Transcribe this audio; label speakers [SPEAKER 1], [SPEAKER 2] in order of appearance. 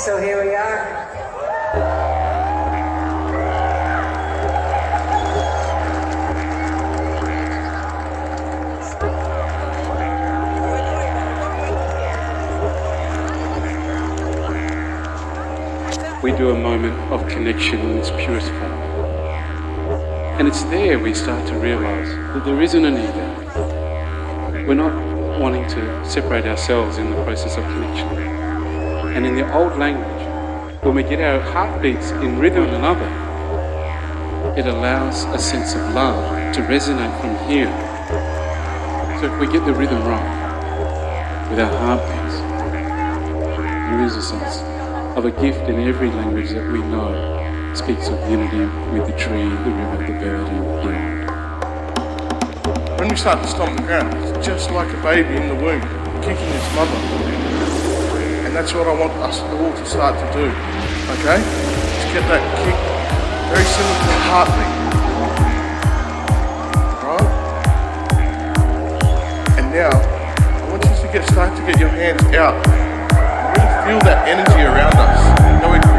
[SPEAKER 1] So here we are. we do a moment of connection in its purest form. And it's there we start to realize that there isn't an ego. We're not wanting to separate ourselves in the process of connection. And in the old language, when we get our heartbeats in rhythm with another, it allows a sense of love to resonate from here. So if we get the rhythm right with our heartbeats, there is a sense of a gift in every language that we know speaks of unity with the tree, the river, the bird, and beyond.
[SPEAKER 2] When we start to stomp the ground, it's just like a baby in the womb, kicking its mother. And that's what I want us all to start to do. Okay? To get that kick very similar to heartbeat. Right? And now, I want you to get start to get your hands out. Really feel that energy around us